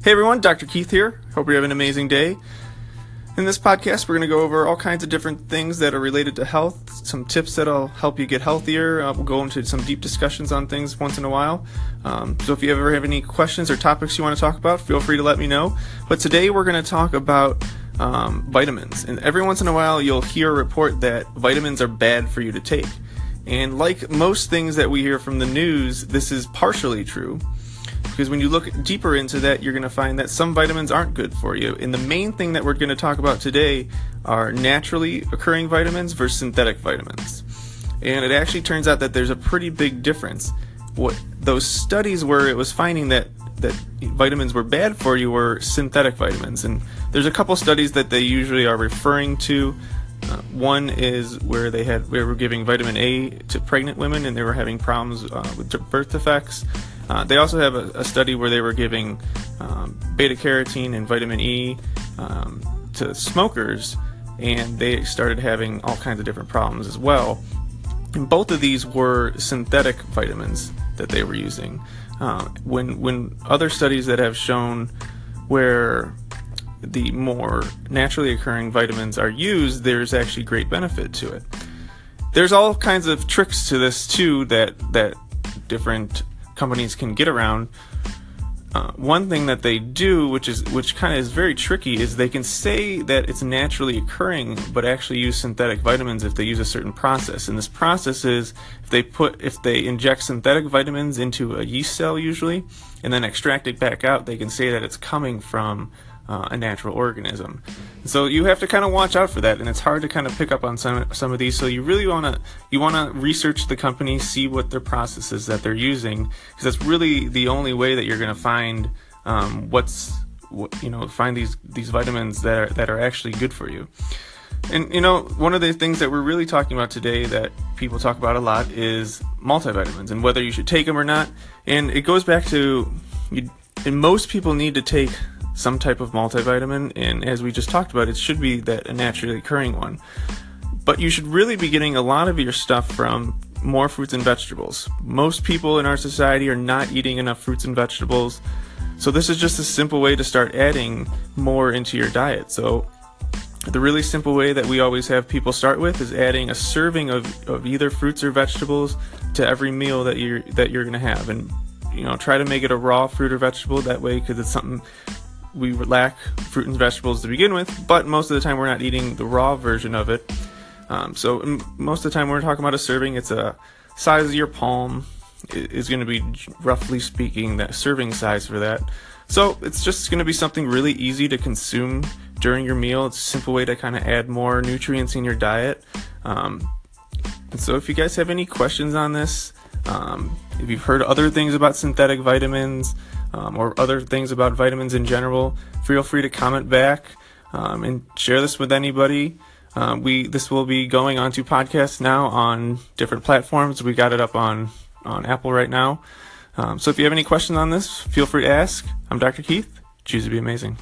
Hey everyone, Dr. Keith here. Hope you're having an amazing day. In this podcast, we're going to go over all kinds of different things that are related to health, some tips that'll help you get healthier. Uh, we'll go into some deep discussions on things once in a while. Um, so if you ever have any questions or topics you want to talk about, feel free to let me know. But today we're going to talk about um, vitamins. And every once in a while, you'll hear a report that vitamins are bad for you to take. And like most things that we hear from the news, this is partially true. Because when you look deeper into that, you're going to find that some vitamins aren't good for you. And the main thing that we're going to talk about today are naturally occurring vitamins versus synthetic vitamins. And it actually turns out that there's a pretty big difference. What those studies where it was finding that that vitamins were bad for you were synthetic vitamins. And there's a couple studies that they usually are referring to. Uh, one is where they had we were giving vitamin A to pregnant women and they were having problems uh, with birth defects. Uh, they also have a, a, study where they were giving um, beta carotene and vitamin E um, to smokers, and they started having all kinds of different problems as well. And both of these were synthetic vitamins that they were using. Uh, when when other studies that have shown where the more naturally occurring vitamins are used, there's actually great benefit to it. There's all kinds of tricks to this too that that different companies can get around. Uh, one thing that they do, which is which kind of is very tricky, is they can say that it's naturally occurring, but actually use synthetic vitamins if they use a certain process. And this process is if they put if they inject synthetic vitamins into a yeast cell usually, and then extract it back out, they can say that it's coming from uh, a natural organism. So you have to kind of watch out for that, and it's hard to kind of pick up on some some of these. So you really want to you want to research the company, see what their processes that they're using, because that's really the only way that you're going to find um, what's what, you know find these these vitamins that are, that are actually good for you. And you know, one of the things that we're really talking about today that people talk about a lot is multivitamins and whether you should take them or not. And it goes back to you, and most people need to take some type of multivitamin, and as we just talked about, it should be that a naturally occurring one. But you should really be getting a lot of your stuff from more fruits and vegetables. Most people in our society are not eating enough fruits and vegetables, so this is just a simple way to start adding more into your diet. So the really simple way that we always have people start with is adding a serving of, of either fruits or vegetables to every meal that you're that you're gonna have, and you know try to make it a raw fruit or vegetable that way because it's something we lack fruit and vegetables to begin with, but most of the time we're not eating the raw version of it. Um, so most of the time when we're talking about a serving, it's a size of your palm is going to be roughly speaking that serving size for that. So it's just going to be something really easy to consume during your meal. It's a simple way to kind of add more nutrients in your diet. Um, and so if you guys have any questions on this, um, if you've heard other things about synthetic vitamins, um, or other things about vitamins in general, feel free to comment back um, and share this with anybody. Uh, we this will be going on to podcasts now on different platforms. We got it up on on Apple right now. Um, so if you have any questions on this, feel free to ask. I'm Dr. Keith. Choose to be amazing.